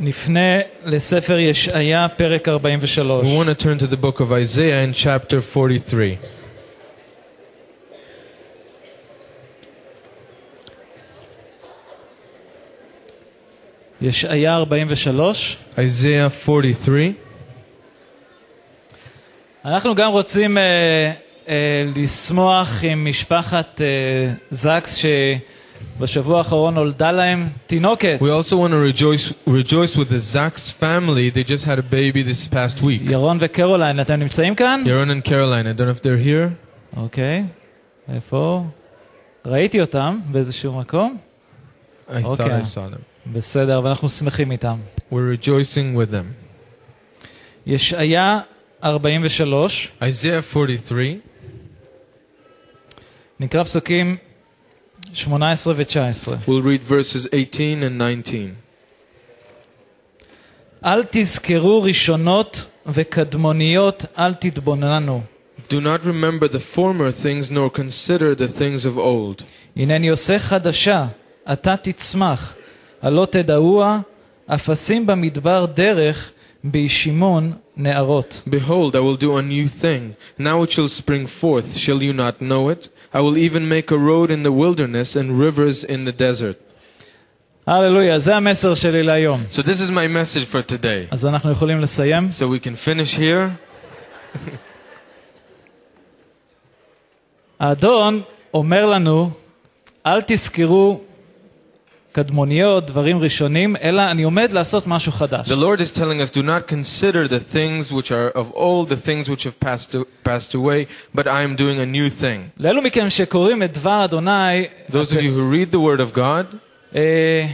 נפנה לספר ישעיה, פרק 43. We want to turn to the book of Isaiah in chapter 43. ישעיה 43. Isaiah 43. אנחנו גם רוצים אה, אה, לשמוח עם משפחת אה, זקס שבשבוע האחרון נולדה להם תינוקת. We also want to rejoice rejoice with the Zach's family. They just had a baby this past week. ירון וקרוליין, אתם נמצאים כאן? Yaron and Caroline. I don't know if they're here. אוקיי. איפה? ראיתי אותם באיזשהו מקום. I thought Okay. I saw them. בסדר, ואנחנו שמחים איתם. We're rejoicing with them. ישעיה 43, Isaiah 43. נקרא פסוקים 18 ו-19. We'll read verses 18 and 19. אל תזכרו ראשונות וקדמוניות, אל תתבוננו. Do not remember the former things, nor consider the things of old. הנני עושה חדשה, אתה תצמח, הלא תדעוה, אפסים במדבר דרך, בישימון נערות. Behold, I will do a new thing. Now it shall spring forth. Shall you not know it? I will even make a road in the wilderness and rivers in the desert. הללויה, זה המסר שלי להיום. So, this is my message for today. אז אנחנו יכולים לסיים. So, we can finish here. האדון אומר לנו, אל תזכרו קדמוניות, דברים ראשונים, אלא אני עומד לעשות משהו חדש. The Lord is telling us, do not consider the things which are of old, the things which have passed, passed away, but I am doing a new thing. לאלו מכם שקוראים את דבר אדוני, Those of you who read the Word of God, אה,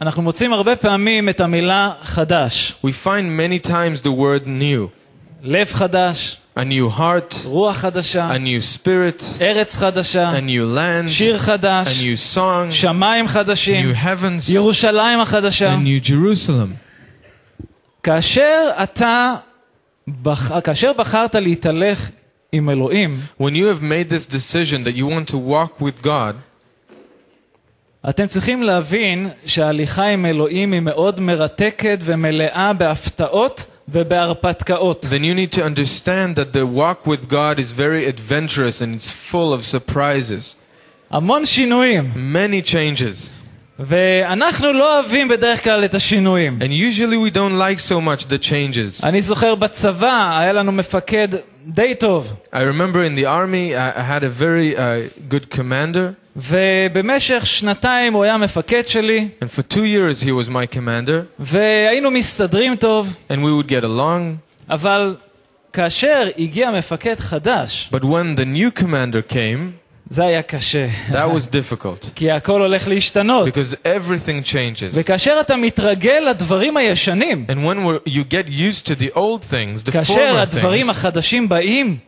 אנחנו מוצאים הרבה פעמים את המילה חדש. we find many times the word new. לב חדש, A new heart, רוח חדשה, a new spirit, ארץ חדשה, a new land, שיר a חדש, new song, שמיים חדשים, new heavens, ירושלים החדשה. a new Jerusalem. כאשר אתה, בח... כאשר בחרת להתהלך עם אלוהים, When you have made this decision that you want to walk with God, אתם צריכים להבין שההליכה עם אלוהים היא מאוד מרתקת ומלאה בהפתעות ובהרפתקאות. then you need to understand that the walk with God is very adventurous and it's full of surprises. Many changes. ואנחנו לא אוהבים בדרך כלל את השינויים. And usually we don't like so much the changes. אני זוכר בצבא, היה לנו מפקד די טוב, I remember in the army, I, I had a very uh, good commander, ובמשך שנתיים הוא היה מפקד שלי, and for two years he was my commander, והיינו מסתדרים טוב, and we would get along. אבל כאשר הגיע מפקד חדש, But when the new commander came, זה היה קשה. that was difficult כי הכל הולך להשתנות. because everything changes. וכאשר אתה מתרגל לדברים הישנים, And when we're, you get used to the old things, the כאשר former הדברים things, החדשים באים,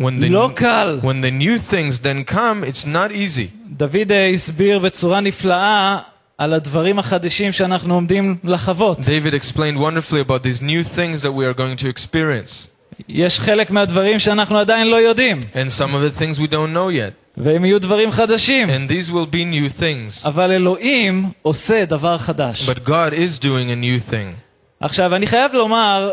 when the, לא קל. when the new things then come, it's not easy. דוד אה, הסביר בצורה נפלאה על הדברים החדשים שאנחנו עומדים לחוות. David explained wonderfully about these new things that we are going to experience. יש חלק מהדברים שאנחנו עדיין לא יודעים, And some of the things we don't know yet. והם יהיו דברים חדשים. And these will be new things. אבל אלוהים עושה דבר חדש. But God is doing a new thing. עכשיו, אני חייב לומר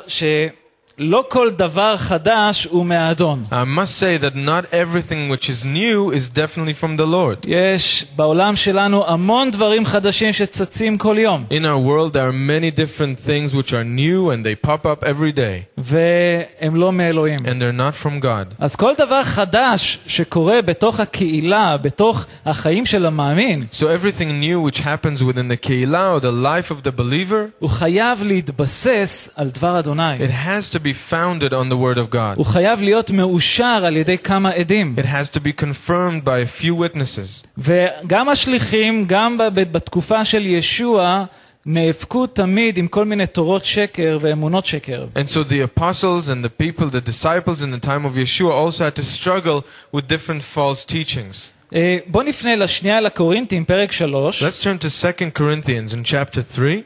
שלא כל דבר חדש הוא מהאדון. I must say that not everything which is new is definitely from the Lord. יש בעולם שלנו המון דברים חדשים שצצים כל יום, In our world, there are many different things which are new and they pop up every day. והם לא מאלוהים. And they're not from God. אז כל דבר חדש שקורה בתוך הקהילה, בתוך החיים של המאמין, So everything new which happens within the Keilah or the life of the believer, הוא חייב להתבסס על דבר אדוני. it has to be founded on the Word of God. הוא חייב להיות מאושר על ידי כמה עדים. It has to be confirmed by a few witnesses. וגם השליחים, גם ב- ב- בתקופה של ישוע, נאבקו תמיד עם כל מיני תורות שקר ואמונות שקר. And so the apostles and the people, the disciples in the time of Yeshua also had to struggle with different false teachings. אה, בואו נפנה לשנייה לקורינתים, פרק 3. Let's turn to 2 Corinthians in chapter 3.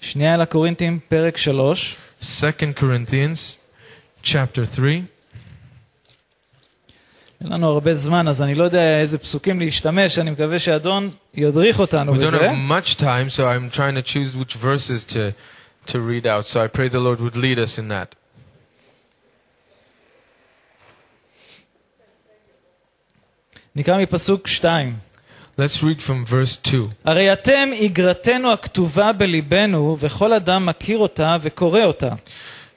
שנייה לקורינתים, פרק 3. 2 Corinthians chapter 3. אין לנו הרבה זמן, אז אני לא יודע איזה פסוקים להשתמש, אני מקווה שאדון ידריך אותנו We don't בזה. have much time, so I'm trying to choose which verses to, to read out. So I pray the Lord would lead us in that. נקרא מפסוק 2. Let's read from verse 2. הרי אתם איגרתנו הכתובה בליבנו, וכל אדם מכיר אותה וקורא אותה.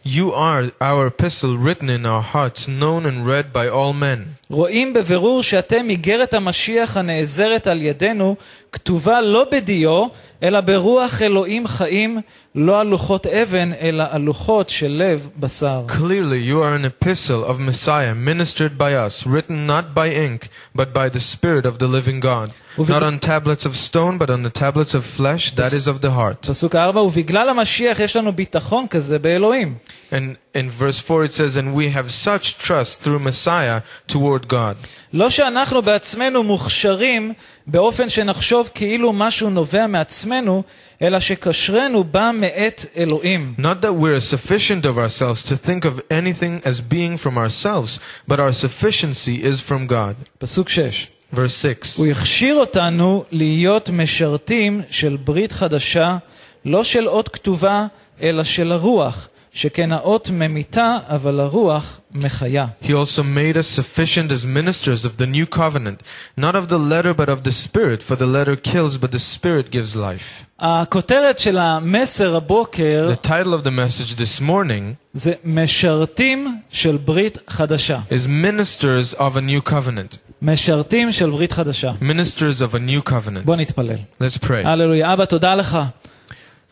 You are our epistle written in our hearts, known and read by all men. רואים בבירור שאתם איגרת המשיח הנעזרת על ידינו, כתובה לא בדיו, אלא ברוח אלוהים חיים, לא על לוחות אבן, אלא על לוחות של לב בשר. Clearly, you are an epistle of Messiah, ministered by us, written not by ink, but by the Spirit of the living God. Not on tablets of stone, but on the tablets of flesh, that is of the heart. פסוק 4, ובגלל המשיח יש לנו ביטחון כזה באלוהים. And in verse 4 it says, And we have such trust through Messiah toward God. לא שאנחנו בעצמנו מוכשרים באופן שנחשוב כאילו משהו נובע מעצמנו, אלא שקשרנו בא מאת אלוהים. Not that we're sufficient of ourselves to think of anything as being from ourselves, but our sufficiency is from God. פסוק 6. Verse 6. הוא הכשיר אותנו להיות משרתים של ברית חדשה, לא של אות כתובה, אלא של הרוח, שכן האות ממיתה, אבל הרוח מחיה. He also made us sufficient as ministers of the new covenant, not of the letter but of the Spirit, for the letter kills, but the Spirit gives life. הכותרת של המסר הבוקר The title of the message this morning זה משרתים של ברית חדשה. is Ministers of a New Covenant. משרתים של ברית חדשה. Ministers of a New Covenant. בוא נתפלל. Let's pray. הללויה. אבא, תודה לך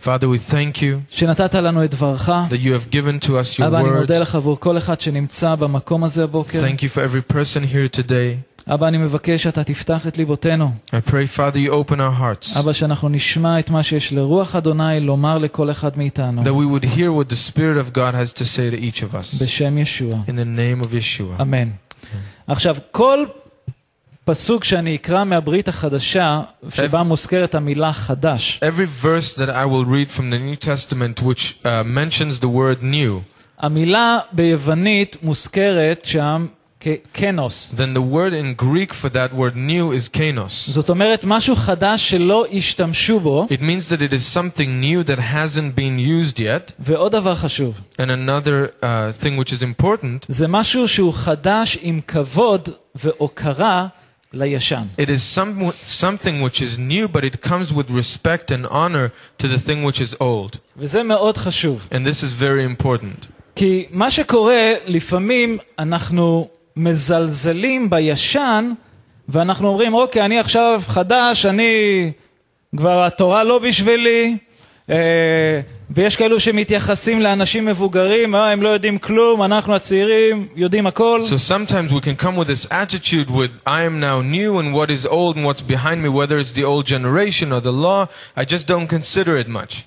Father, we thank you שנתת לנו את דברך. that you have given to us your אבא, אני word. מודה לך עבור כל אחד שנמצא במקום הזה הבוקר. Thank you for every person here today. אבא, אני מבקש שאתה תפתח את ליבותינו. I pray, Father, you open our hearts, אבא, שאנחנו נשמע את מה שיש לרוח אדוני לומר לכל אחד מאיתנו. that we would hear what the Spirit of God has to say to each of us. בשם ישוע. In the name of Yeshua. אמן. עכשיו, כל פסוק שאני אקרא מהברית החדשה, שבה מוזכרת המילה חדש. Every verse that I will read from the New Testament which uh, mentions the word new. המילה ביוונית מוזכרת שם כקנוס. Then the word in Greek for that word new is kainos. זאת אומרת משהו חדש שלא השתמשו בו. It means that it is something new that hasn't been used yet. ועוד דבר חשוב. And another uh, thing which is important. זה משהו שהוא חדש עם כבוד והוקרה. לישן. it is some, something which is new, but it comes with respect and honor to the thing which is old. וזה מאוד חשוב. And this is very important. כי מה שקורה, לפעמים אנחנו מזלזלים בישן, ואנחנו אומרים, אוקיי, אני עכשיו חדש, אני... כבר התורה לא בשבילי, אה, ויש כאלו שמתייחסים לאנשים מבוגרים, אה, הם לא יודעים כלום, אנחנו הצעירים יודעים הכל. So sometimes we can come with this attitude with, I am now new and what is old and what's behind me, whether it's the old generation or the law, I just don't consider it much.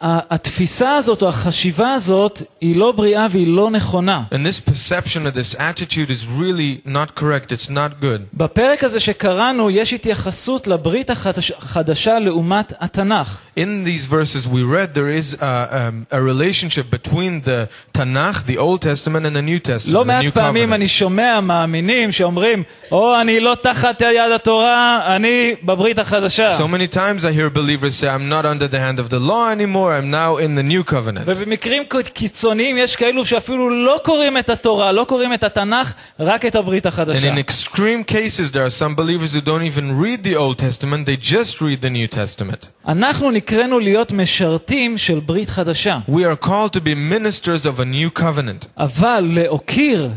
והתפיסה הזאת או החשיבה הזאת היא לא בריאה והיא לא נכונה. And this perception of this attitude is really not correct, it's not good. בפרק הזה שקראנו יש התייחסות לברית החדש- החדשה לעומת התנ"ך. In these verses we read, there is a, um, a relationship between the Tanakh, the Old Testament, and the New Testament, לא the מעט New פעמים אני Covenant. שומע מאמינים שאומרים, או אני לא תחת יד התורה, אני בברית החדשה. So many times I hear believers say, I'm not under the hand of the law anymore, I'm now in the New Covenant. ובמקרים קיצוניים יש כאלו שאפילו לא קוראים את התורה, לא קוראים את התנ"ך, רק את הברית And החדשה. in extreme cases, there are some believers who don't even read the Old Testament, they just read the New Testament. אנחנו נקראנו להיות משרתים של ברית חדשה, We are called to be ministers of a new covenant, אבל להוקיר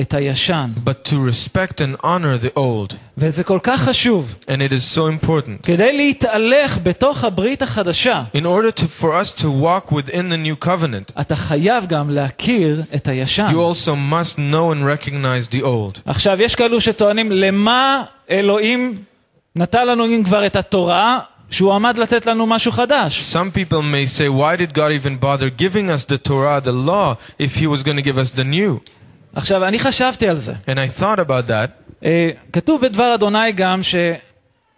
את הישן, but to respect and honor the old. וזה כל כך חשוב. And it is so important. כדי להתהלך בתוך הברית החדשה, In order to, for us to walk within the new covenant, אתה חייב גם להכיר את הישן. you also must know and recognize the old. עכשיו, יש כאלו שטוענים, למה אלוהים נתן לנו אם כבר את התורה, שהוא עמד לתת לנו משהו חדש? Some people may say, why did God even bother giving us the Torah, the law, if He was going to give us the new? עכשיו, אני חשבתי על זה. And I thought about that. אה, כתוב בדבר אדוני גם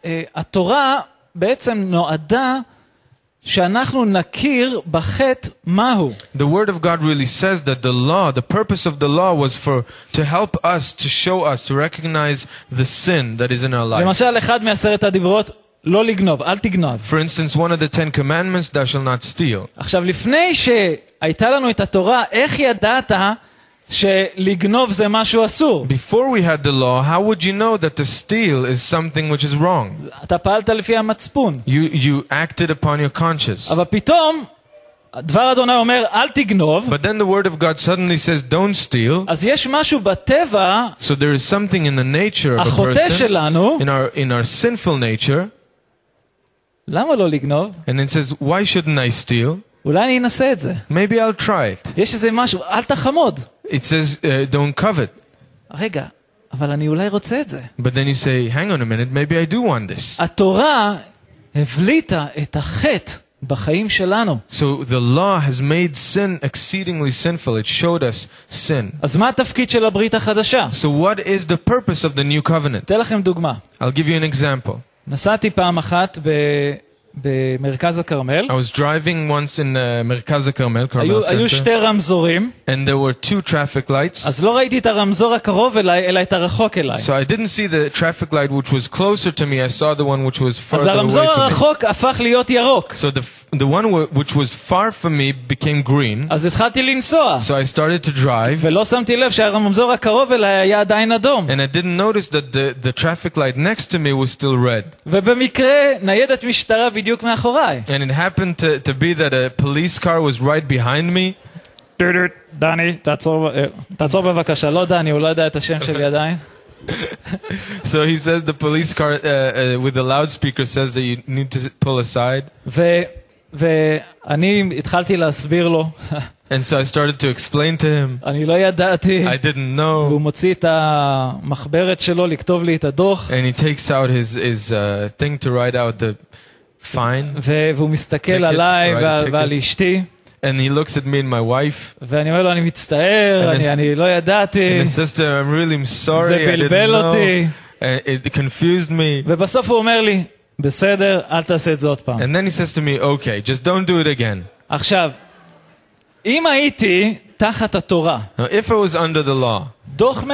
שהתורה בעצם נועדה שאנחנו נכיר בחטא מהו. The word of God really says that the law, the purpose of the law was for to help us, to show us, to recognize the sin that is in our life. למשל, אחד מעשרת הדיברות, לא לגנוב, אל תגנוב. For instance, one of the Ten Commandments, thou shalt not steal. עכשיו, לפני שהייתה לנו את התורה, איך ידעת שלגנוב זה משהו אסור? Before we had the law, how would you know that to steal is something which is wrong? אתה פעלת לפי המצפון. You, you acted upon your conscience. אבל פתאום, דבר אדוני אומר, אל תגנוב, But then the word of God suddenly says, don't steal. אז יש משהו בטבע So there is something in the nature of a החוטא person, שלנו, in our, in our sinful nature, למה לא לגנוב? and it says, why shouldn't I steal? אולי אני אנסה את זה. Maybe I'll try it. יש איזה משהו, אל תחמוד. It says, uh, don't covet. רגע, אבל אני אולי רוצה את זה. But then you say, hang on a minute, maybe I do want this. התורה הבליטה את החטא בחיים שלנו. So the law has made sin exceedingly sinful. It showed us sin. אז מה התפקיד של הברית החדשה? So what is the purpose of the new covenant? אתן לכם דוגמה. I'll give you an example. נסעתי פעם אחת ב... במרכז הכרמל, I was driving once in uh, Merkaz Carmel, Carmel היו, היו Center, שתי רמזורים, and there were two traffic lights. אז לא ראיתי את הרמזור הקרוב אליי, אלא את הרחוק אליי. So I didn't see the traffic light which was closer to me. I saw the one which was אז further הרמזור away from me. הרחוק הפך להיות ירוק. So the f- the one wh- which was far from me became green. אז התחלתי לנסוע, So I started to drive, ולא שמתי לב שהרמזור הקרוב אליי היה עדיין אדום. and I didn't notice that the the traffic light next to me was still red. ובמקרה ניידת משטרה בדיוק מאחוריי. And it happened to, to be that a police car was right behind me. דני, תעצור, אה, תעצור בבקשה, לא דני, הוא לא יודע את השם שלי עדיין. So he says the police car uh, uh, with the loudspeaker says that you need to pull aside. ו, ואני התחלתי להסביר לו, And so I started to explain to him. אני לא ידעתי, I didn't והוא know. מוציא את המחברת שלו לכתוב לי את הדוח, And he takes out his, his uh, thing to write out the fine. ו- והוא מסתכל Ticket, עליי right, ועל, ticket. ועל אשתי, And he looks at me and my wife. ואני אומר לו, אני מצטער, And אני, his- אני לא ידעתי, And his sister, I'm really sorry. זה I didn't בלבל אותי, know. And it confused me. ובסוף הוא אומר לי, בסדר, אל תעשה את זה עוד פעם. And then he says to me, okay, just don't do it again. עכשיו, אם הייתי תחת התורה, Now, if I was under the law, דוח 100%,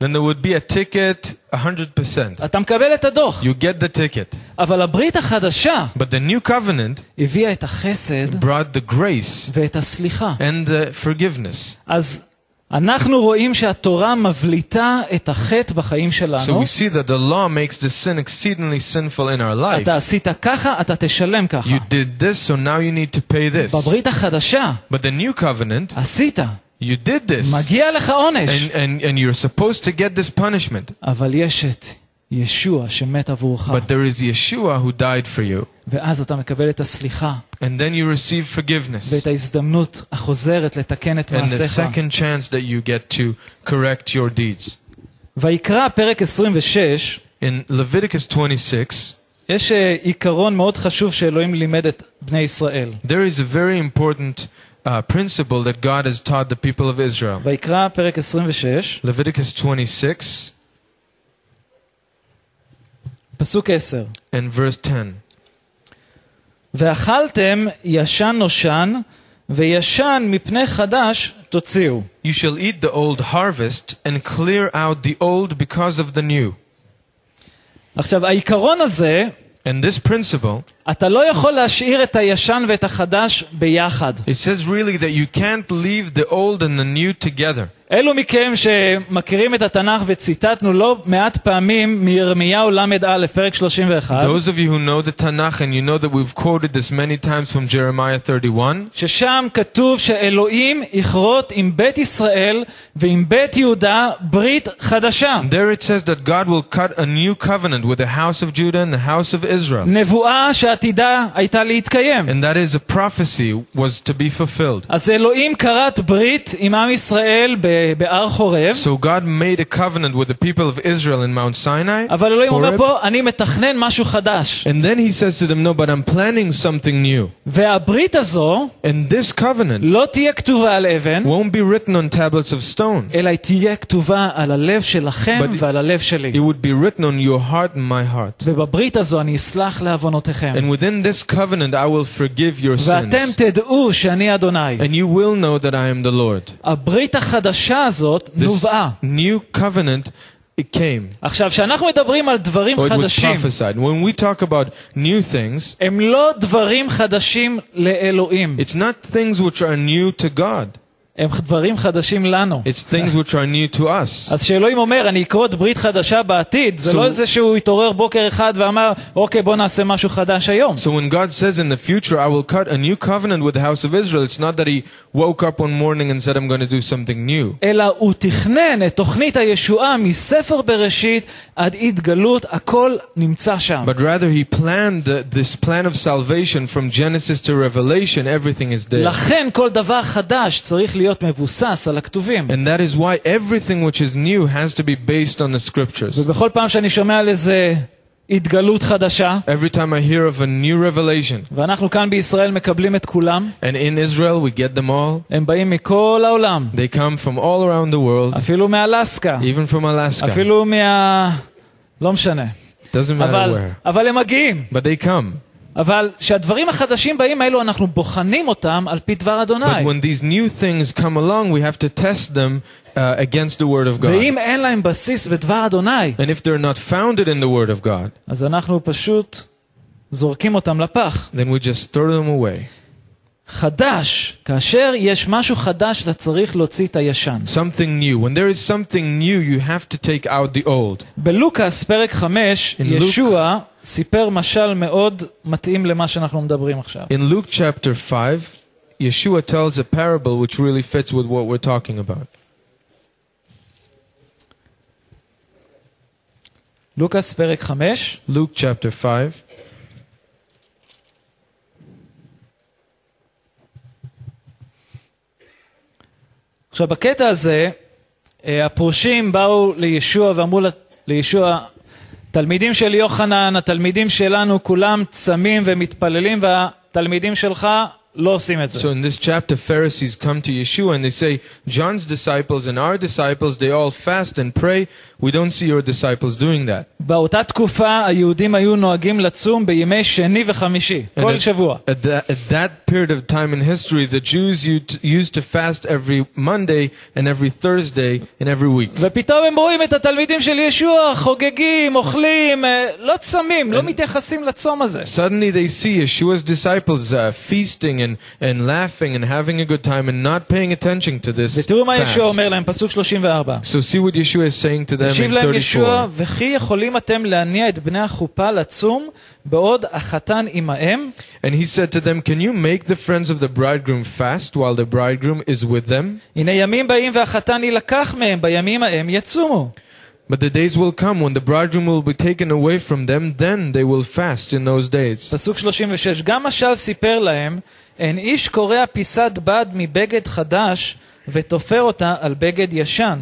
then there would be a ticket 100%. אתה מקבל את הדוח. You get the ticket. אבל הברית החדשה But the new covenant הביאה את החסד brought the grace ואת הסליחה. and the forgiveness. אז אנחנו רואים שהתורה מבליטה את החטא בחיים So שלנו. we see that the law makes the sin exceedingly sinful in our life. אתה עשית ככה, אתה תשלם ככה. You did this, so now you need to pay this. בברית החדשה But the new covenant, עשית, you did this. מגיע לך עונש. And, and, and you're supposed to get this punishment. אבל יש את ישוע שמת עבורך, But there is Yeshua who died for you. ואז אתה מקבל את הסליחה And then you receive forgiveness. ואת ההזדמנות החוזרת לתקן את And the מעשיך. second chance that you get to correct your deeds. ויקרא פרק 26, In Leviticus 26, יש אה, עיקרון מאוד חשוב שאלוהים לימד את בני ישראל. there is a very important uh, principle that God has taught the people of Israel. ויקרא פרק 26, Leviticus 26 פסוק 10. and verse 10. ואכלתם ישן נושן, וישן מפני חדש תוציאו. You shall eat the old harvest and clear out the old because of the new. עכשיו, העיקרון הזה, And this principle, אתה לא יכול להשאיר את הישן ואת החדש ביחד. it says really that you can't leave the old and the new together. אלו מכם שמכירים את התנ"ך וציטטנו לא מעט פעמים מירמיהו ל"א, פרק 31, Those of you who know the Tanakh and you know that we've quoted this many times from Jeremiah 31, ששם כתוב שאלוהים יכרות עם בית ישראל ועם בית יהודה ברית חדשה. there it says that God will cut a new covenant with the house of Judah and the house of Israel. נבואה שעתידה הייתה להתקיים. And that is a prophecy was to be fulfilled. אז אלוהים כרת ברית עם עם ישראל ב- ב- בהר חורב, So God made a covenant with the people of Israel in Mount Sinai. אבל אלוהים אומר Horeb. פה, אני מתכנן משהו חדש. And then he says to them, No, but I'm planning something new. והברית הזו And this covenant לא תהיה כתובה על אבן, won't be written on tablets of stone. אלא היא תהיה כתובה על הלב שלכם But- ועל הלב שלי. It would be written on your heart and my heart. ובברית הזו אני אסלח לעוונותיכם. And within this covenant, I will forgive your ואתם sins. תדעו שאני אדוני. And you will know that I am the Lord. הברית החדשה הזאת This נובעה. new covenant, it came. עכשיו, כשאנחנו מדברים על דברים Or it was חדשים, prophesied. When we talk about new things, הם לא דברים חדשים לאלוהים, it's not things which are new to God. הם דברים חדשים לנו. It's things which are new to us. אז כשאלוהים אומר, אני אכרות ברית חדשה בעתיד, זה So- לא איזה שהוא התעורר בוקר אחד ואמר, אוקיי, בוא נעשה משהו חדש היום. So when God says in the future, I will cut a new covenant with the house of Israel, it's not that he woke up one morning and said, I'm going to do something new. אלא הוא תכנן את תוכנית הישועה מספר בראשית עד התגלות, הכל נמצא שם. But rather, he planned uh, this plan of salvation from Genesis to Revelation, everything is there. לכן כל דבר חדש צריך להיות מבוסס על הכתובים. And that is why everything which is new has to be based on the scriptures. ובכל פעם שאני שומע על איזה התגלות חדשה, Every time I hear of a new revelation, ואנחנו כאן בישראל מקבלים את כולם, and in Israel we get them all, הם באים מכל העולם, they come from all around the world, אפילו מאלסקה, even from Alaska. אפילו מה... לא משנה. Doesn't matter אבל, where. אבל הם מגיעים. But they come. אבל כשהדברים החדשים באים האלו, אנחנו בוחנים אותם על פי דבר אדוני. But when these new things come along, we have to test them uh, against the Word of God. ואם אין להם בסיס בדבר אדוני, And if they're not founded in the Word of God, אז אנחנו פשוט זורקים אותם לפח. then we just throw them away. חדש, כאשר יש משהו חדש, אתה צריך להוציא את הישן. Something new. When there is something new, you have to take out the old. בלוקאס, פרק 5, In Luke- ישוע סיפר משל מאוד מתאים למה שאנחנו מדברים עכשיו. In Luke chapter 5, Yeshua tells a parable which really fits with what we're talking about. לוקאס, פרק 5, Luke chapter 5. עכשיו, בקטע הזה, אה, הפרושים באו לישוע ואמרו ל- לישוע, תלמידים של יוחנן, התלמידים שלנו, כולם צמים ומתפללים, והתלמידים שלך לא עושים את זה. So in this chapter, Pharisees come to Yeshua and they say, John's disciples and our disciples, they all fast and pray. We don't see your disciples doing that. באותה תקופה היהודים היו נוהגים לצום בימי שני וחמישי, And כל at- שבוע. At that, at that period of time in history, the Jews used, used to fast every Monday and every Thursday and every week. ופתאום הם רואים את התלמידים של ישוע חוגגים, אוכלים, אה, לא צמים, לא מתייחסים לצום הזה. Suddenly they see Yeshua's disciples uh, feasting and, and laughing and having a good time and not paying attention to this ותראו מה ישוע אומר fast. להם, פסוק 34. So see what Yeshua is saying to them השיב in להם ישוע, 34. וכי יכולים אתם להניע את בני החופה לצום בעוד החתן עמהם? And he said to them, Can you make the friends of the bridegroom fast while the bridegroom is with them? הנה ימים באים והחתן יילקח מהם, בימים ההם יצומו. But the days will come when the bridegroom will be taken away from them, then they will fast in those days. פסוק 36, גם משל סיפר להם, אין איש קורע פיסת בד מבגד חדש ותופר אותה על בגד ישן.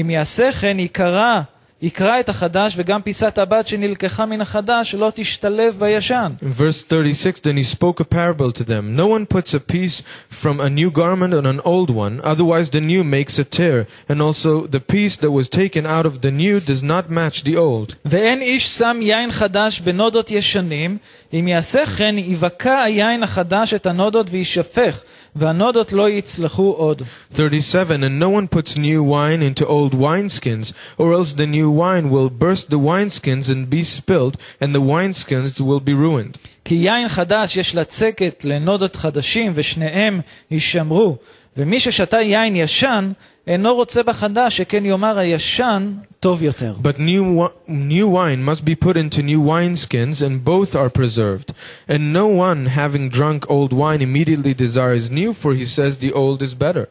אם יעשה כן, יקרע, יקרע את החדש, וגם פיסת הבד שנלקחה מן החדש לא תשתלב בישן. In verse 36, then he spoke a parable to them. No one puts a piece from a new garment on an old one, otherwise the new makes a tear, and also the piece that was taken out of the new does not match the old. ואין איש שם יין חדש בנודות ישנים, אם יעשה כן, יבקע היין החדש את הנודות ויישפך, והנודות לא יצלחו עוד. 37, and no one puts new wine into old wineskins, or else the new wine will burst the wineskins and be spilled, and the wineskins will be ruined. כי יין חדש יש לצקת לנודות חדשים, ושניהם יישמרו. ומי ששתה יין ישן, אינו רוצה בחדש, שכן יאמר הישן טוב יותר. But new, wi- new wine must be put into new wineskins, and both are preserved. And no one, having drunk old wine, immediately desires new, for he says the old is better.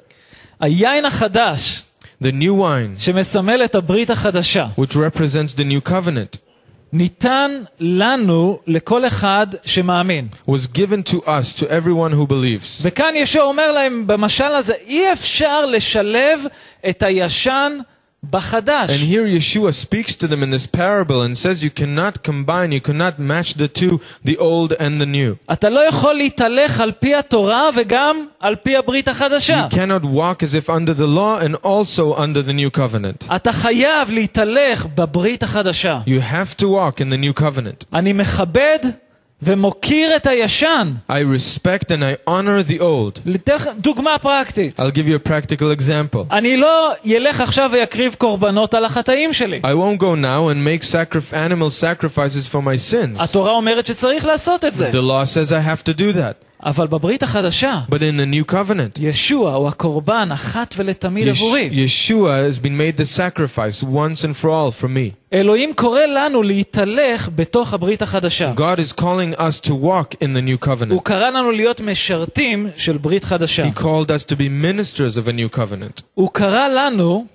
היין החדש, The new wine, שמסמל את הברית החדשה, which represents the new covenant, ניתן לנו, לכל אחד שמאמין. was given to us, to everyone who believes. וכאן ישוע אומר להם במשל הזה, אי אפשר לשלב את הישן בחדש. And here Yeshua speaks to them in this parable and says you cannot combine, you cannot match the two, the old and the new. אתה לא יכול להתהלך על פי התורה וגם על פי הברית החדשה. You cannot walk as if under the law and also under the new covenant. אתה חייב להתהלך בברית החדשה. You have to walk in the new covenant. אני מכבד ומוקיר את הישן. I respect and I honor the old. לתך דוגמה פרקטית. I'll give you a practical example. אני לא ילך עכשיו ויקריב קורבנות על החטאים שלי. I won't go now and make sacrif- animal sacrifices for my sins. התורה אומרת שצריך לעשות את זה. The law says I have to do that. אבל בברית החדשה, But in the new covenant, ישוע הוא הקורבן אחת ולתמיד Yesh- עבורי. Yeshua has been made the sacrifice once and for all for me. אלוהים קורא לנו להתהלך בתוך הברית החדשה. God is calling us to walk in the new covenant. הוא קרא לנו להיות משרתים של ברית חדשה. He called us to be ministers of a new covenant. הוא קרא לנו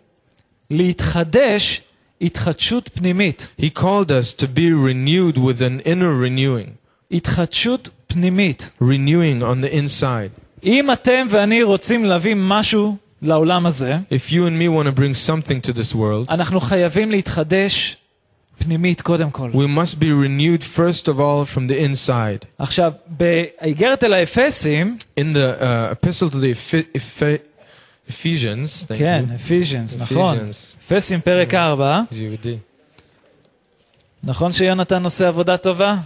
להתחדש התחדשות פנימית. He called us to be renewed with an inner renewing, התחדשות פנימית. renewing on the inside. אם אתם ואני רוצים להביא משהו לעולם הזה, If you and me want to bring something to this world, אנחנו חייבים להתחדש פנימית קודם כל. we must be renewed first of all from the inside. עכשיו, באיגרת אל האפסים, In the uh, epistle to the Ephi- Ephi- Ephesians, thank כן, you. אפיז'נס, נכון. Ephesians. אפסים פרק 4, יהודי. נכון שיונתן עושה עבודה טובה?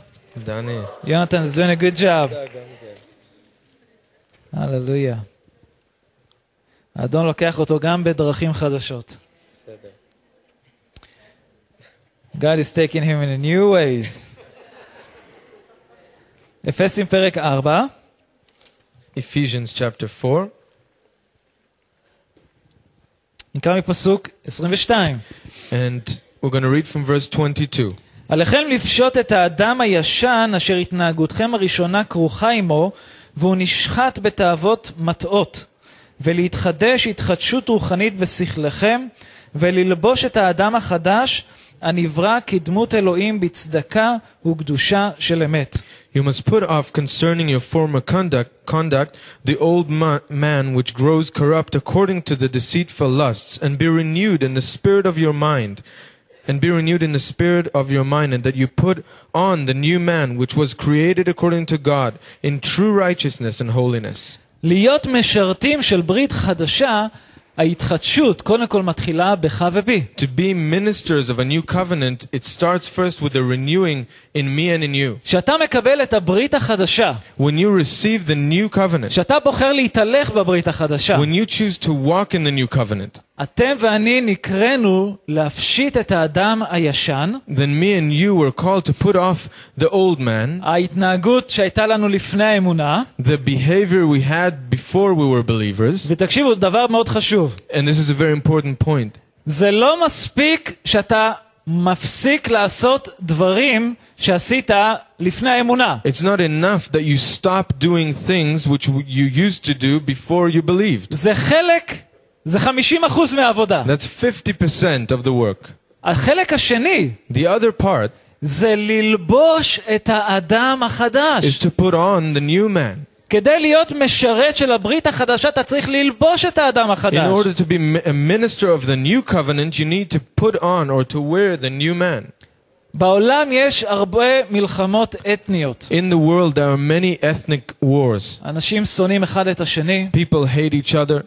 דני. יונתן is doing a good job. הללויה. האדון לוקח אותו גם בדרכים חדשות. God is taking him in new ways. אפסים פרק 4, Ephesians chapter 4, נקרא מפסוק 22. and we're going to read from verse 22. עליכם לפשוט את האדם הישן אשר התנהגותכם הראשונה כרוכה עמו והוא נשחט בתאוות מטעות ולהתחדש התחדשות רוחנית בשכלכם וללבוש את האדם החדש הנברא כדמות אלוהים בצדקה וקדושה של אמת. You must put off concerning your former conduct, conduct the old ma- man which grows corrupt according to the deceitful lusts, and be renewed in the spirit of your mind, and be renewed in the spirit of your mind, and that you put on the new man which was created according to God in true righteousness and holiness. להיות משרתים של ברית חדשה, ההתחדשות קודם כל מתחילה בך ובי. To be ministers of a new covenant, it starts first with a renewing in me and in you. כשאתה מקבל את הברית החדשה, When you receive the new covenant, כשאתה בוחר להתהלך בברית החדשה, when you choose to walk in the new covenant, אתם ואני נקראנו להפשיט את האדם הישן, then me and you were called to put off the old man, ההתנהגות שהייתה לנו לפני האמונה, the behavior we had before we were believers. ותקשיבו, דבר מאוד חשוב. And this is a very important point. זה לא מספיק שאתה מפסיק לעשות דברים שעשית לפני האמונה. It's not enough that you stop doing things which you used to do before you believed. זה חלק, זה 50% מהעבודה. That's 50% of the work. החלק השני The other part זה ללבוש את האדם החדש. is to put on the new man. כדי להיות משרת של הברית החדשה, אתה צריך ללבוש את האדם In החדש. order to be a minister of the new covenant, you need to put on or to wear the new man. בעולם יש הרבה מלחמות אתניות. In the world, there are many ethnic wars. אנשים שונאים אחד את השני. People hate each other.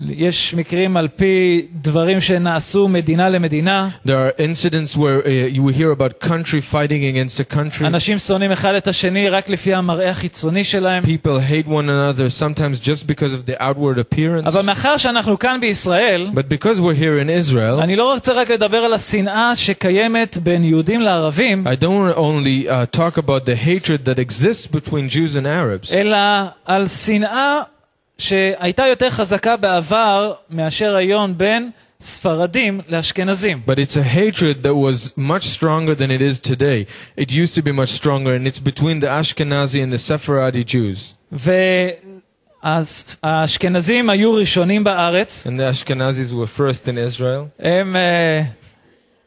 יש מקרים על פי דברים שנעשו מדינה למדינה. There are incidents where uh, you will hear about country fighting against a country. אנשים שונאים אחד את השני רק לפי המראה החיצוני שלהם. People hate one another sometimes just because of the outward appearance. אבל מאחר שאנחנו כאן בישראל, But because we're here in Israel, אני לא רוצה רק לדבר על השנאה שקיימת בין יהודים לערבים, I don't want to only uh, talk about the hatred that exists between Jews and Arabs, אלא על שנאה שהייתה יותר חזקה בעבר מאשר היום בין ספרדים לאשכנזים. but it's a hatred that was much stronger than it is today. It used to be much stronger, and it's between the Ashkenazi and the Sephardi Jews. והאשכנזים היו ראשונים בארץ, And the Ashkenazis were first in Israel. הם, אה,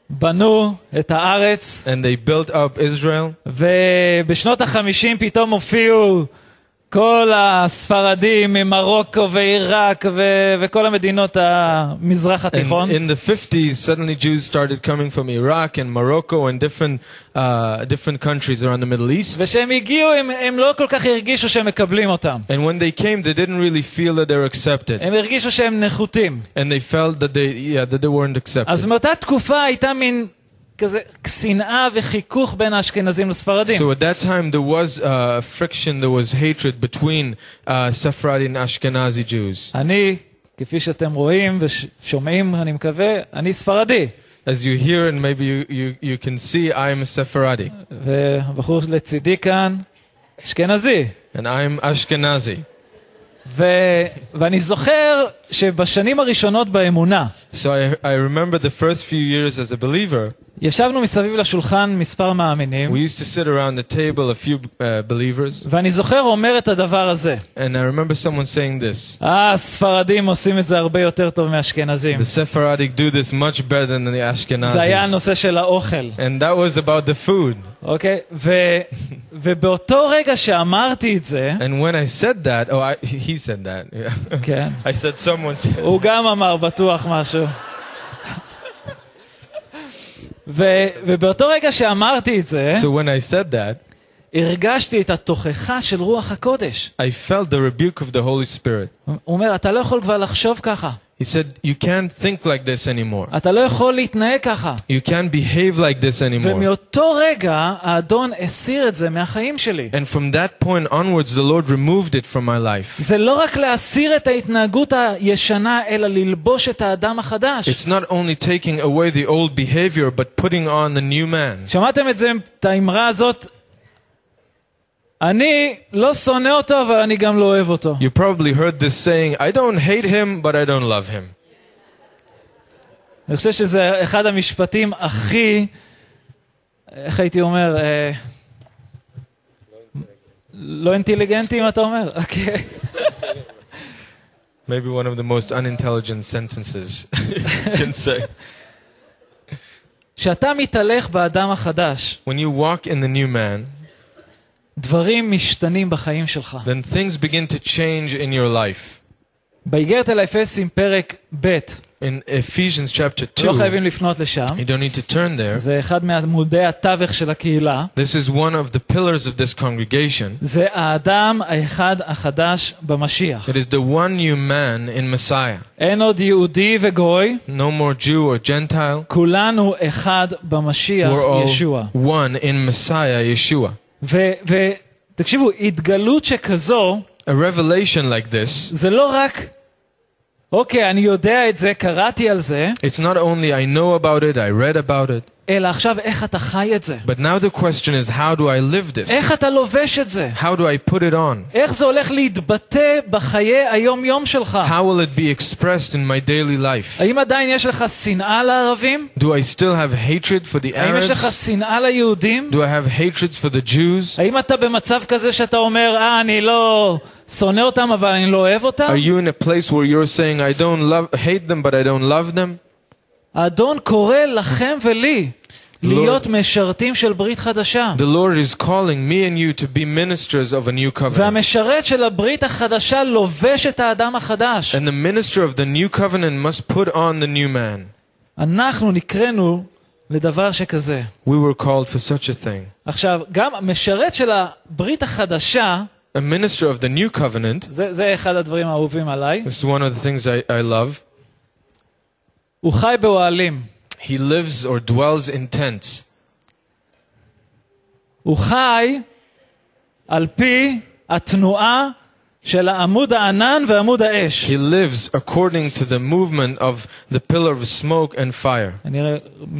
בנו את הארץ, and they built up Israel. ובשנות החמישים פתאום הופיעו כל הספרדים ממרוקו ועיראק ו- וכל המדינות המזרח And התיכון. in the 50s, suddenly Jews started coming from Iraq and Morocco and different, uh, different countries around the Middle East. וכשהם הגיעו הם, הם לא כל כך הרגישו שהם מקבלים אותם. And when they came, they didn't really feel that they were accepted. הם הרגישו שהם נחותים. And they felt that they, yeah, that they weren't accepted. אז מאותה תקופה הייתה מין כזה שנאה וחיכוך בין האשכנזים לספרדים. So at that time, there was uh, friction, there was hatred between uh, Sephardi and Ashkenazi Jews. אני, כפי שאתם רואים ושומעים, אני מקווה, אני ספרדי. As you hear and maybe you, you, you can see, I'm a Sephardi והבחור לצידי כאן, אשכנזי. and I'm Ashkenazi. ו... ואני זוכר שבשנים הראשונות באמונה, So I, I remember the first few years as a believer, ישבנו מסביב לשולחן מספר מאמינים, we used to sit around the table, a few uh, believers, ואני זוכר אומר את הדבר הזה, and I remember someone saying this. אה, הספרדים עושים את זה הרבה יותר טוב מהאשכנזים. The Sephardic do this much better than the זה היה Ashkenazis. הנושא של האוכל, And that was about the food. אוקיי? ו... ובאותו רגע שאמרתי את זה, And when I said that, oh, I, he said that. Yeah. כן, I said someone said. הוא גם אמר בטוח משהו. ו... ובאותו רגע שאמרתי את זה, So when I said that, הרגשתי את התוכחה של רוח הקודש. I felt the rebuke of the Holy Spirit. הוא אומר, אתה לא יכול כבר לחשוב ככה. He said, You can't think like this anymore. אתה לא יכול להתנהג ככה. You can't behave like this anymore. ומאותו רגע האדון הסיר את זה מהחיים שלי. And from that point onwards, the Lord removed it from my life. זה לא רק להסיר את ההתנהגות הישנה, אלא ללבוש את האדם החדש. It's not only taking away the old behavior, but putting on the new man. שמעתם את זה, את האמרה הזאת? אני לא שונא אותו, אבל אני גם לא אוהב אותו. You probably heard this saying, I don't hate him, but I don't love him. אני חושב שזה אחד המשפטים הכי, איך הייתי אומר, אה, לא אינטליגנטיים אתה אומר? אוקיי. Maybe one of the most unintelligent sentences you can say. כשאתה מתהלך באדם החדש, When you walk in the new man, דברים משתנים בחיים שלך. then things begin to change in your life. באיגרת אל האפסים פרק ב', In Ephesians chapter 2, לא you חייבים לפנות לשם, don't need to turn there. זה אחד מעמודי התווך של הקהילה, This is one of the pillars of this congregation. זה האדם האחד החדש במשיח. It is the one new man in Messiah. אין עוד יהודי וגוי, No more Jew or Gentile. כולנו אחד במשיח We're all ישוע. one in Messiah, Yeshua. ותקשיבו, התגלות שכזו, A revelation like this, זה לא רק, אוקיי, אני יודע את זה, קראתי על זה, it's not only I know about it, I read about it, אלא עכשיו איך אתה חי את זה. but now the question is how do I live this? איך אתה לובש את זה? How do I put it on? איך זה הולך להתבטא בחיי היום-יום שלך? How will it be expressed in my daily life? האם עדיין יש לך שנאה לערבים? Do I still have hatred for the האם יש לך Arabs? שנאה ליהודים? Do I have hatreds for the Jews? האם אתה במצב כזה שאתה אומר, אה, אני לא שונא אותם, אבל אני לא אוהב אותם? Are you in a place where you're saying I don't love hate them but I don't love them? האדון קורא לכם ולי להיות משרתים של ברית חדשה. The Lord is calling me and you to be ministers of a new covenant. והמשרת של הברית החדשה לובש את האדם החדש. And the minister of the new covenant must put on the new man. אנחנו נקראנו לדבר שכזה. We were called for such a thing. עכשיו, גם המשרת של הברית החדשה, A minister of the new covenant, זה, זה אחד הדברים האהובים עליי, this is one of the things I, I love. הוא חי באוהלים. He lives or dwells in tents. הוא חי על פי התנועה של עמוד הענן ועמוד האש. He lives according to the movement of the pillar of smoke and fire. אני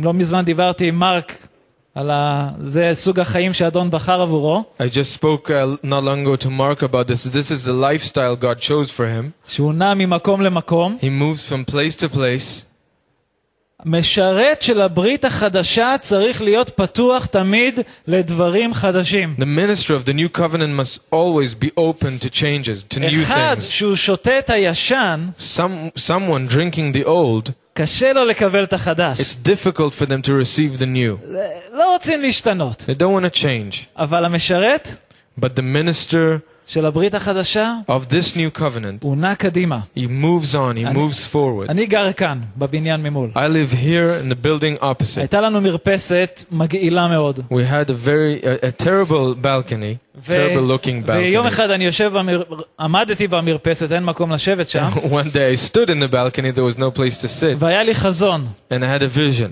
לא מזמן דיברתי עם מרק על ה... זה סוג החיים שהאדון בחר עבורו, I just spoke uh, not long ago to Mark about this. This is the lifestyle God chose for him. שהוא נע ממקום למקום. He moves from place to place. משרת של הברית החדשה צריך להיות פתוח תמיד לדברים חדשים. The minister of the new covenant must always be open to changes, to new אחד things. שהוא שותה את הישן, Some, someone drinking the old קשה לו לקבל את החדש. It's difficult for them to receive the new. לא רוצים להשתנות. They don't want to change. אבל המשרת But the minister של הברית החדשה, of this new covenant, הוא נע קדימה. he moves on, he אני- moves forward. אני גר כאן, בבניין ממול. I live here in the building opposite. הייתה לנו מרפסת מגעילה מאוד. We had a very a, a terrible balcony, ו- terrible looking ויום balcony. אחד אני יושב, במר... עמדתי במרפסת, אין מקום לשבת שם, One day I stood in the balcony, there was no place to sit, והיה לי חזון, and I had a vision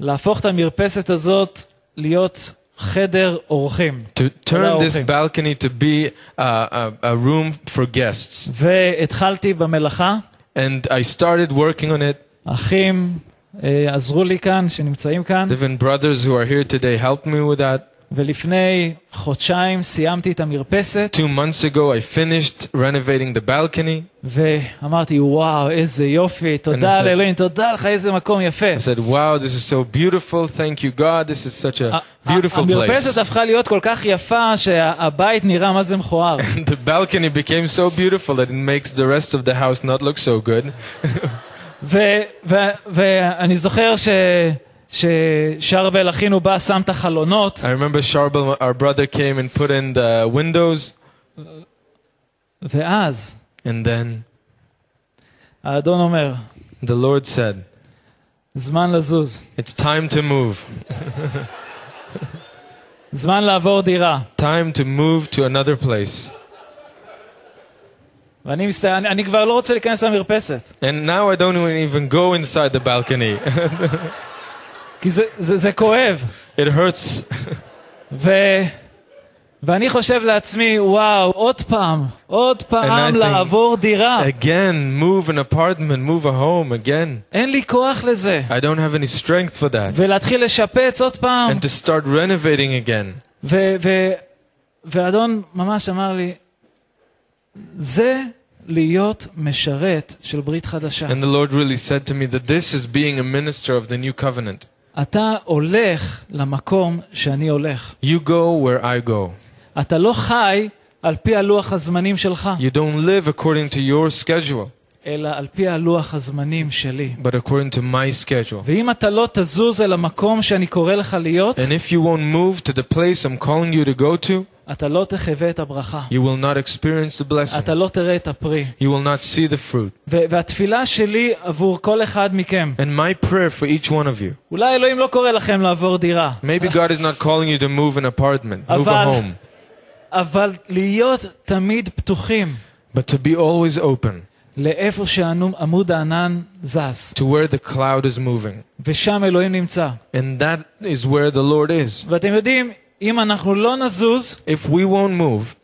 להפוך את המרפסת הזאת להיות חדר אורחים. to turn this אורחים. balcony to be a, a, a room for guests. והתחלתי במלאכה, And I started working on it. האחים אה, עזרו לי כאן, שנמצאים כאן, Different brothers who are here today helped me with that. ולפני חודשיים סיימתי את המרפסת, Two months ago, I finished renovating the balcony. ואמרתי, וואו, איזה יופי, תודה אני- לאלוהים, תודה לך, איזה מקום יפה. I said, Wow, this is so beautiful. Thank you, God. This is such a ה- beautiful המרפסת place. הפכה להיות כל כך יפה שהבית נראה מה זה מכוער. The balcony became so beautiful that it makes the rest of the house not look so good. ו- ו- ואני זוכר ש... ששרבל אחינו בא, שם את החלונות, I remember Sharbel, our brother, came and put in the windows, ואז and then האדון אומר, the Lord said, זמן לזוז, It's time to move. זמן לעבור דירה. Time to move to another place. ואני מסת... אני, אני כבר לא רוצה להיכנס למרפסת, And now I don't even go inside the balcony. כי זה, זה, זה כואב. it hurts. ו... ואני חושב לעצמי, וואו, עוד פעם, עוד פעם think- לעבור דירה. Again, move an apartment, move a home again. אין לי כוח לזה. I don't have any strength for that. ולהתחיל לשפץ עוד פעם. And to start renovating again. ו- ו- ואדון ממש אמר לי, זה להיות משרת של ברית חדשה. And the Lord really said to me that this is being a minister of the new covenant. אתה הולך למקום שאני הולך. You go where I go. אתה לא חי על פי הלוח הזמנים שלך, You don't live according to your schedule, אלא על פי הלוח הזמנים שלי. but according to my schedule. ואם אתה לא תזוז אל המקום שאני קורא לך להיות, And if you won't move to the place I'm calling you to go to, אתה לא תחווה את הברכה. you will not experience the blessing. אתה לא תראה את הפרי. You will not see the fruit. ו- והתפילה שלי עבור כל אחד מכם, And my prayer for each one of you. אולי אלוהים לא קורא לכם לעבור דירה, Maybe God is not calling you to move an apartment, move a אבל- home, אבל להיות תמיד פתוחים but to be always open לאיפה שעמוד הענן זז, to where the cloud is moving. ושם אלוהים נמצא. And that is where the Lord is. ואתם יודעים, אם אנחנו לא נזוז, If we won't move,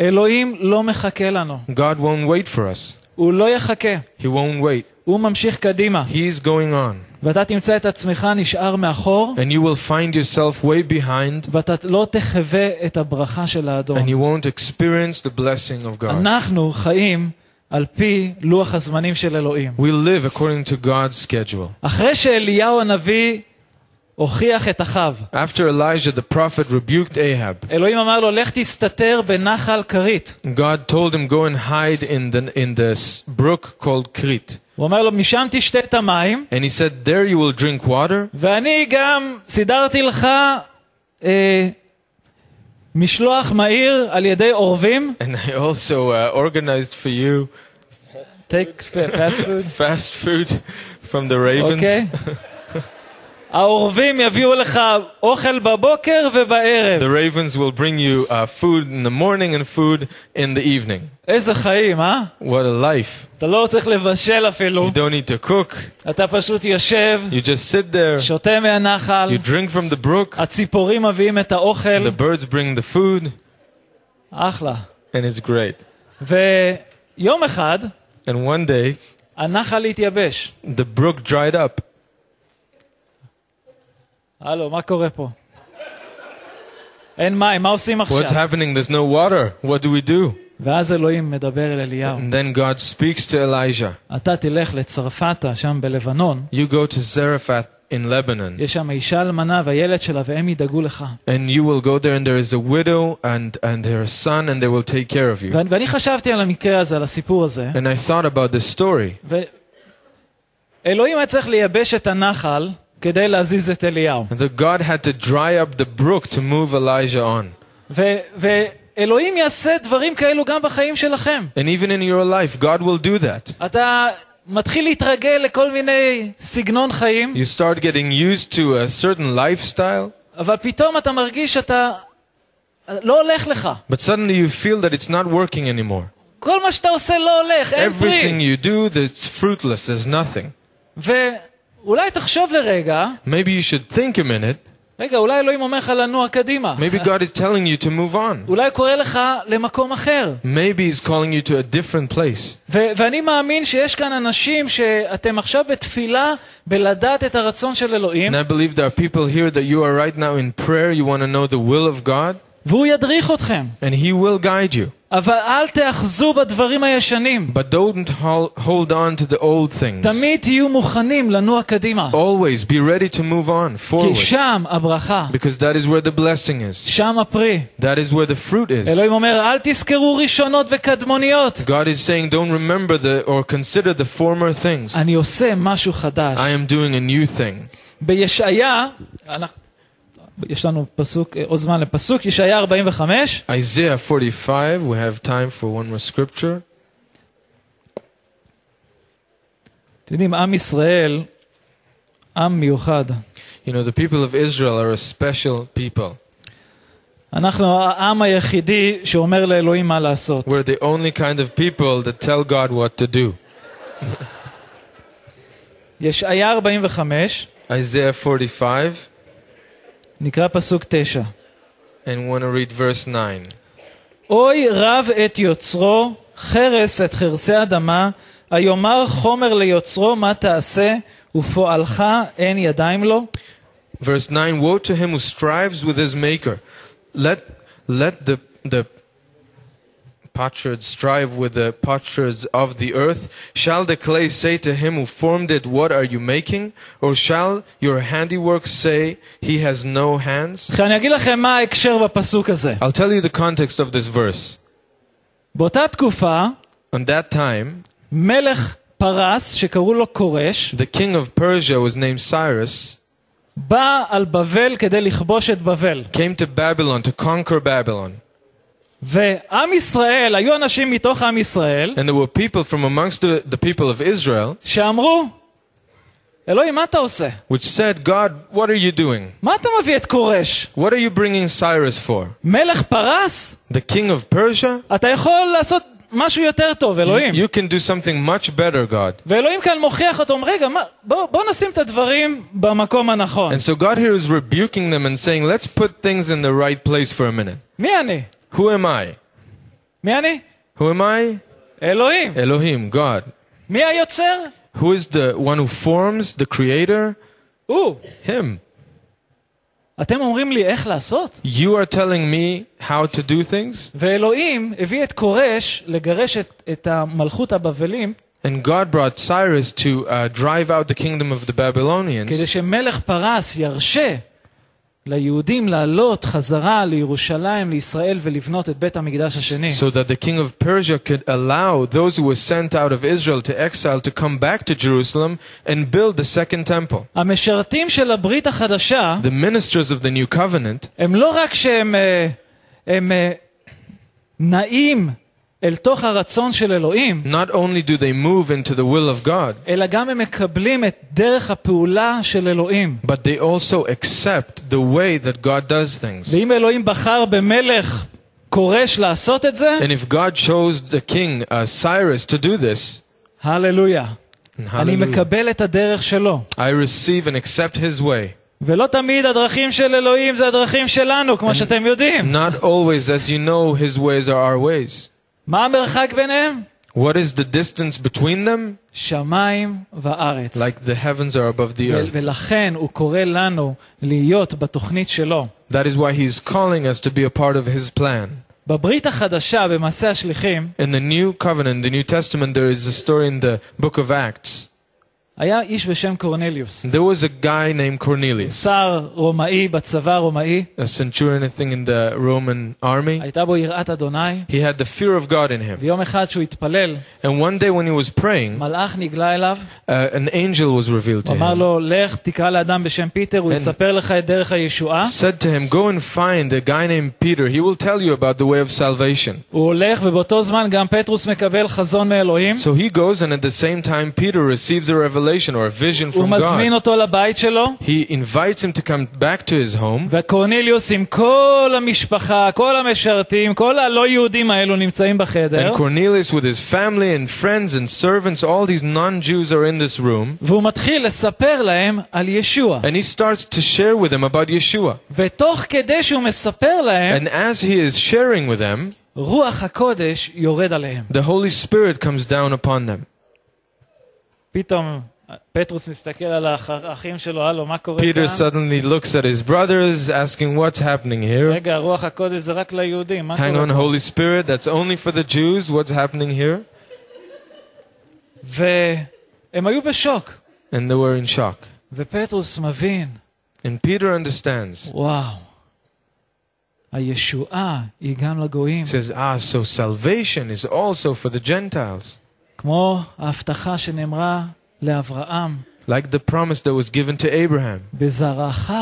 אלוהים לא מחכה לנו. God won't wait for us. הוא לא יחכה, He won't wait. הוא ממשיך קדימה. He's going on. ואתה תמצא את עצמך נשאר מאחור, And you will find yourself way behind ואתה לא תחווה את הברכה של האדון. and you won't experience the blessing of God. אנחנו חיים על פי לוח הזמנים של אלוהים. We live according to God's schedule. אחרי שאליהו הנביא הוכיח את אחאב, After Elijah the prophet rebuked Ahab, אלוהים אמר לו, לך תסתתר בנחל כרית. God told him go and hide in the in the s- brook called Crete. הוא אומר לו, משם תשתה את המים, And he said, There you will drink water, ואני גם סידרתי לך אה, משלוח מהיר על ידי עורבים. and I also uh, organized for you take fast food. fast food from the ravens. אוקיי? העורבים יביאו לך אוכל בבוקר ובערב. The ravens will bring you uh, food in the morning and food in the evening. איזה חיים, אה? What a life. אתה לא צריך לבשל אפילו. You don't need to cook. אתה פשוט יושב, You just sit there. שותה מהנחל, You drink from the brook. הציפורים מביאים את האוכל. The birds bring the food. אחלה. And it's great. ויום אחד And one day, הנחל התייבש. the brook dried up. הלו, מה קורה פה? אין מים, מה עושים What's עכשיו? happening? There's no water. What do we do? ואז אלוהים מדבר אל אליהו. And then God speaks to Elijah. אתה תלך לצרפתה, שם בלבנון, You go to Zarephath in Lebanon. יש שם אישה אלמנה והילד שלה, והם ידאגו לך. And you will go there, and there is a widow and, and her son, and they will take care of you. ואני, ואני חשבתי על המקרה הזה, על הסיפור הזה, And I thought about this story. ו, אלוהים היה צריך לייבש את הנחל כדי להזיז את אליהו. And that God had to dry up the brook to move Elijah on. ו- ואלוהים יעשה דברים כאלו גם בחיים שלכם. And even in your life, God will do that. אתה מתחיל להתרגל לכל מיני סגנון חיים, You start getting used to a certain lifestyle, אבל פתאום אתה מרגיש שאתה... לא הולך לך. but suddenly you feel that it's not working anymore. כל מה שאתה עושה לא הולך, אין Everything פרי. you do, that's fruitless, there's nothing. ואולי תחשוב לרגע, Maybe you should think a minute. רגע, אולי אלוהים אומר לך לנוע קדימה. Maybe God is telling you to move on. אולי קורא לך למקום אחר. Maybe He's calling you to a different place. ו- ואני מאמין שיש כאן אנשים שאתם עכשיו בתפילה בלדעת את הרצון של אלוהים, And I believe there are people here that you are right now in prayer, you want to know the will of God, והוא ידריך אתכם. and He will guide you. אבל אל תאחזו בדברים הישנים. But don't hol- hold on to the old things. תמיד תהיו מוכנים לנוע קדימה. Always be ready to move on כי forward. שם הברכה, Because that is where the blessing is. שם הפרי. That is where the fruit is. אלוהים אומר, אל תזכרו ראשונות וקדמוניות. God is saying, don't remember the or consider the former things. אני עושה משהו חדש. I am doing a new thing. בישעיה, אנחנו- יש לנו פסוק, או זמן לפסוק, ישעיה 45, Isaiah 45, we have time for one more scripture. אתם יודעים, עם ישראל, עם מיוחד. You know, the people of Israel are a special people. אנחנו העם היחידי שאומר לאלוהים מה לעשות. We're the only kind of people that tell God what to do. ישעיה 45, Isaiah 45, נקרא פסוק 9. and we want to read verse 9. אוי רב את יוצרו, חרס את חרסי אדמה, היאמר חומר ליוצרו מה תעשה, ופועלך אין ידיים לו? Verse 9 Woe to him who strives with his maker. Let, let the, the potsherds strive with the potsherds of the earth. Shall the clay say to him who formed it, What are you making? Or shall your handiwork say, He has no hands? עכשיו אני אגיד לכם מה ההקשר בפסוק הזה. I'll tell you the context of this verse. באותה תקופה, On that time, מלך פרס, שקראו לו כורש, the king of Persia was named Cyrus, בא על בבל כדי לכבוש את בבל. came to Babylon to conquer Babylon. ועם ישראל, היו אנשים מתוך עם ישראל, And there were people from amongst the, the people of Israel שאמרו, אלוהים, מה אתה עושה? which said, God, what are you doing? מה אתה מביא את כורש? What are you bringing Cyrus for? מלך פרס? The king of Persia? אתה יכול לעשות משהו יותר טוב, אלוהים. You can do something much better, God. ואלוהים כאן מוכיח אותו, אומר, רגע, מה, בוא, בוא נשים את הדברים במקום הנכון. And so God here is rebuking them and saying, let's put things in the right place for a minute. מי אני? Who am I? מי אני? Who am I? אלוהים. Elohim, God. מי היוצר? Who is the one who forms, the creator? הוא. Him. אתם אומרים לי איך לעשות? You are telling me how to do things? ואלוהים הביא את כורש לגרש את, את המלכות הבבלים, And God brought Cyrus to uh, drive out the kingdom of the Babylonians כדי שמלך פרס ירשה ליהודים לעלות חזרה לירושלים, לישראל, ולבנות את בית המקדש השני. so that the king of Persia could allow those who were sent out of Israel to exile to come back to Jerusalem and build the second temple. המשרתים של הברית החדשה, The ministers of the new covenant, הם לא רק שהם אה, הם, אה, נעים אל תוך הרצון של אלוהים, not only do they move into the will of God, אלא גם הם מקבלים את דרך הפעולה של אלוהים. but they also accept the way that God does things. ואם אלוהים בחר במלך כורש לעשות את זה, And if God chose the king uh, Cyrus to do this, הללויה. אני hallelujah, מקבל את הדרך שלו. I receive and accept his way. ולא תמיד הדרכים של אלוהים זה הדרכים שלנו, כמו שאתם יודעים. Not always, as you know, his ways are our ways. מה המרחק ביניהם? What is the distance between them? שמיים וארץ. Like the heavens are above the ו- earth. ולכן הוא קורא לנו להיות בתוכנית שלו. That is why he's calling us to be a part of his plan. בברית החדשה, במעשה השליחים, In the New Covenant, the New Testament, there is a story in the book of Acts. היה איש בשם קורנליוס, There was a guy named Cornelius, שר רומאי בצבא הרומאי, a centurion, I think, in the Roman army. הייתה בו יראת אדוני, He had the fear of God in him. ויום אחד שהוא התפלל, And one day when he was praying, מלאך נגלה אליו, uh, an angel was revealed to הוא אמר him. לו, לך תקרא לאדם בשם פיטר, הוא אין. יספר לך את דרך הישועה. Said to him, Go and find a guy named Peter. He will tell you about the way of salvation. הוא הולך, ובאותו זמן גם פטרוס מקבל חזון מאלוהים. So he goes, and at the same time, Peter receives a revelation or a vision הוא from מזמין God. אותו לבית שלו, He invites him to come back to his home. וקורניליוס עם כל המשפחה, כל המשרתים, כל הלא יהודים האלו נמצאים בחדר, And Cornelius, with his family and friends and servants, all these non Jews are in this room. והוא מתחיל לספר להם על ישוע. And he starts to share with them about Yeshua. ותוך כדי שהוא מספר להם, And as he is sharing with them, רוח הקודש יורד עליהם. the Holy Spirit comes down upon them. פתאום פטרוס מסתכל על האח- האחים שלו, הלו, מה קורה Peter כאן? suddenly looks at his brothers, asking what's happening here. רגע, רוח הקודש זה רק ליהודים, מה Hang on, קורה? Holy Spirit, that's only for the Jews. What's happening here? והם היו בשוק. And they were in shock. ופטרוס מבין, And Peter understands. וואו, הישועה היא גם לגויים, He says, Ah, so salvation is also for the Gentiles. כמו ההבטחה שנאמרה לאברהם, Like the promise that was given to Abraham. בזרעך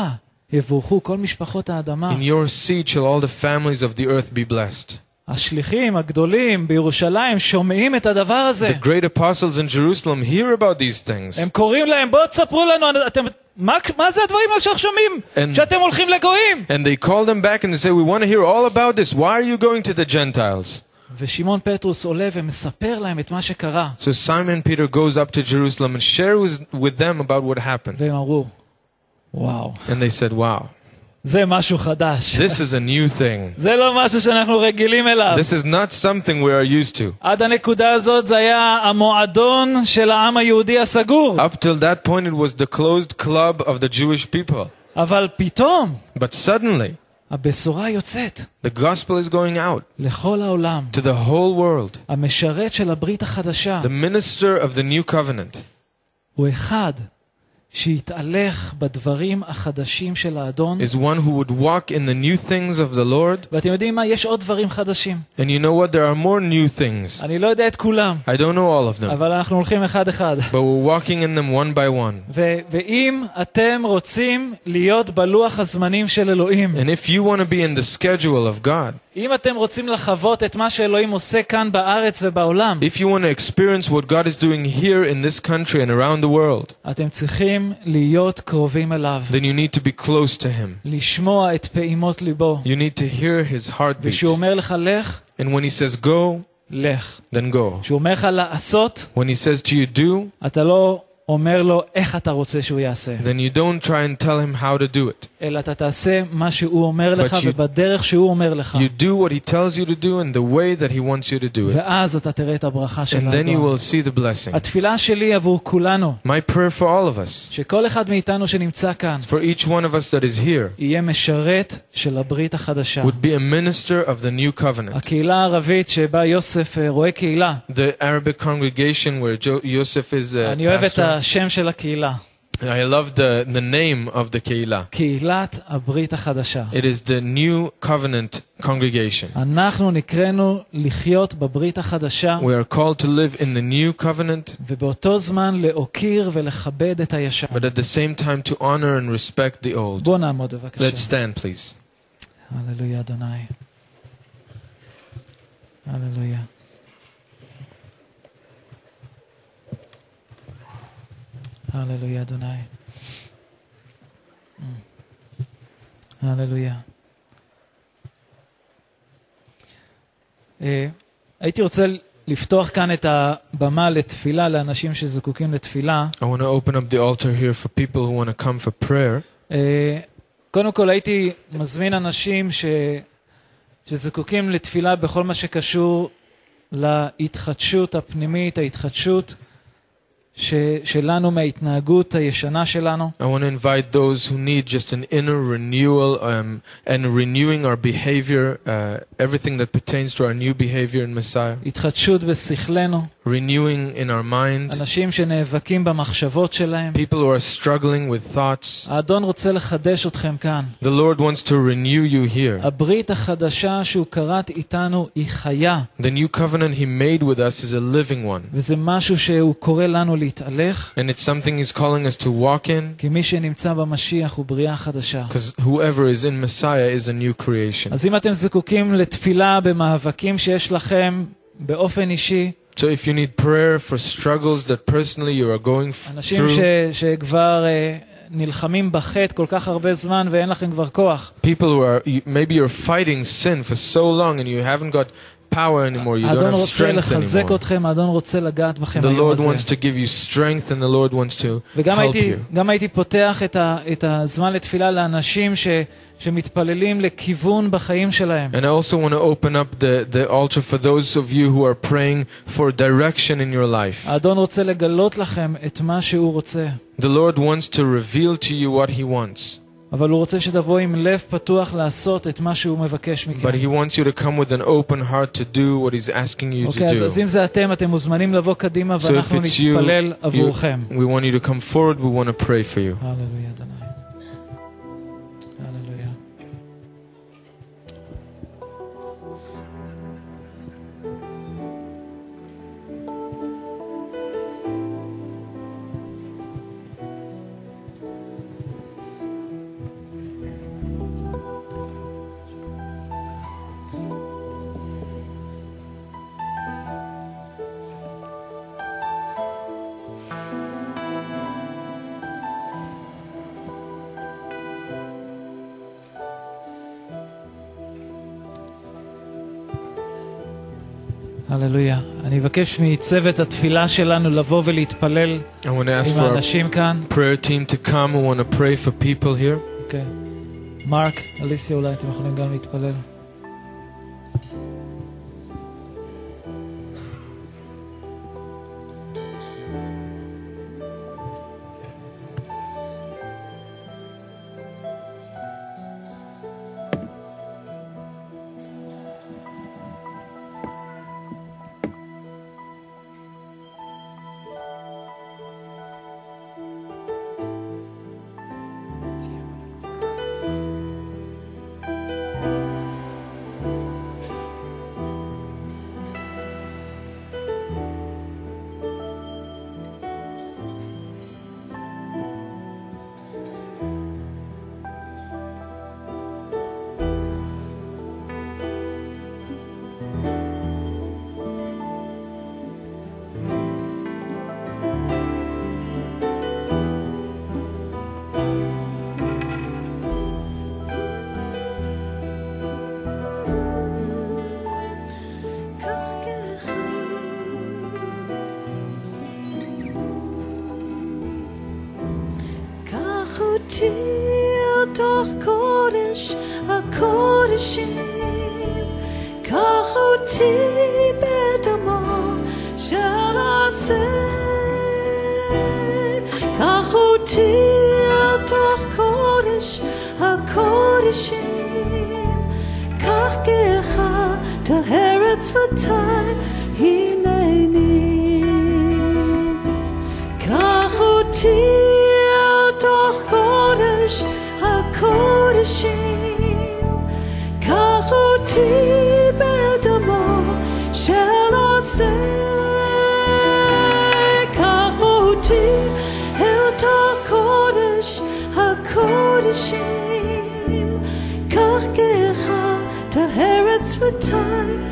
יבורכו כל משפחות האדמה. In your seed shall all the families of the earth be blessed. השליחים הגדולים בירושלים שומעים את הדבר הזה. The great apostles in Jerusalem hear about these things. הם קוראים להם, בואו תספרו לנו, אתם, מה, מה זה הדברים האלה שאנחנו שומעים? And- שאתם הולכים לגויים. And they call them back and they say, We want to hear all about this. Why are you going to the Gentiles? ושמעון פטרוס עולה ומספר להם את מה שקרה. So Simon Peter goes up to Jerusalem and shares with them about what happened. והם אמרו, וואו, And they said, Wow, זה משהו חדש. this is a new thing. זה לא משהו שאנחנו רגילים אליו. This is not something we are used to. עד הנקודה הזאת זה היה המועדון של העם היהודי הסגור. Up till that point, it was the closed club of the Jewish people. אבל פתאום But suddenly, הבשורה יוצאת the gospel is going out לכל העולם. to the whole world. המשרת של הברית החדשה The minister of the new covenant הוא אחד is one who would walk in the new things of the Lord. And you know what? There are more new things. I don't know all of them. But we're walking in them one by one. And if you want to be in the schedule of God, אם אתם רוצים לחוות את מה שאלוהים עושה כאן בארץ ובעולם, if you want to experience what God is doing here in this country and around the world, אתם צריכים להיות קרובים אליו, then you need to be close to Him. לשמוע את פעימות ליבו. You need to hear His heartbeat. וכשהוא אומר לך לך, And when He says go, לך. then go. כשהוא אומר לך לעשות, When He says to you do, אתה לא אומר לו איך אתה רוצה שהוא יעשה, then you don't try and tell Him how to do it. אלא אתה תעשה מה שהוא אומר לך you- ובדרך שהוא אומר לך. You do what He tells you to do in the way that He wants you to do it. ואז אתה תראה את הברכה של And then you האדון. will see the blessing. התפילה שלי עבור כולנו, My prayer for all of us, שכל אחד מאיתנו שנמצא כאן, for each one of us that is here, יהיה משרת של הברית החדשה. would be a minister of the new covenant. הקהילה הערבית שבה יוסף אה, רואה קהילה, The Arabic congregation where jo- Yosef is a אני אוהב את pastor. השם של הקהילה, I love the, the name of the Keilah. קהילת הברית החדשה. It is the new covenant congregation. אנחנו נקראנו לחיות בברית החדשה, We are called to live in the new covenant, ובאותו זמן להוקיר ולכבד את הישן. but at the same time to honor and respect the old. בוא נעמוד Let's בבקשה. stand, please. הללויה אדוני. הללויה. הללויה אדוני. הללויה. הייתי רוצה לפתוח כאן את הבמה לתפילה לאנשים שזקוקים לתפילה. I want to open up the altar here for people who want to come for prayer. אה, קודם כל הייתי מזמין אנשים ש... שזקוקים לתפילה בכל מה שקשור להתחדשות הפנימית, ההתחדשות שלנו מההתנהגות הישנה שלנו. I want to invite those who need just an inner renewal um, and renewing our behavior, uh, everything that pertains to our new behavior in Messiah, התחדשות בשכלנו, renewing in our mind, אנשים שנאבקים במחשבות שלהם. people who are struggling with thoughts. האדון רוצה לחדש אתכם כאן. The Lord wants to renew you here. הברית החדשה שהוא כרת איתנו היא חיה, The new covenant He made with us is a living one, וזה משהו שהוא קורא לנו להתהלך, and it's something He's calling us to walk in. כי מי שנמצא במשיח הוא בריאה חדשה. Because whoever is in Messiah is a new creation. אז אם אתם זקוקים לתפילה במאבקים שיש לכם באופן אישי, So if you need prayer for struggles that personally you are going f- אנשים ש, through, שכבר אה, נלחמים בחטא כל כך הרבה זמן ואין לכם כבר כוח, people who are you, maybe you're fighting sin for so long and you haven't got power anymore, you don't האדון have רוצה strength לחזק anymore. אתכם, האדון רוצה לגעת בכם The היום Lord הזה. wants to give you strength and the Lord wants to וגם help הייתי, you. גם הייתי פותח את, ה, את הזמן לתפילה לאנשים ש, שמתפללים לכיוון בחיים שלהם. And I also want to open up the, the altar for those of you who are praying for direction in your life. האדון רוצה לגלות לכם את מה שהוא רוצה, The Lord wants to reveal to you what He wants, אבל הוא רוצה שתבואו עם לב פתוח לעשות את מה שהוא מבקש מכם. but He wants you to come with an open heart to do what He's asking you אוקיי, אז, to אז do. אם זה אתם, אתם מוזמנים לבוא קדימה So if ואנחנו it's you, נתפלל you, עבורכם. we want you to come forward, we want to pray for you. הללויה, אני אבקש מצוות התפילה שלנו לבוא ולהתפלל I want to ask עם for our האנשים כאן. prayer team to come. We want to pray for people here. אוקיי. מרק, אליסיה אולי אתם יכולים גם להתפלל. 지 shame. Karkeha, the Herods with time.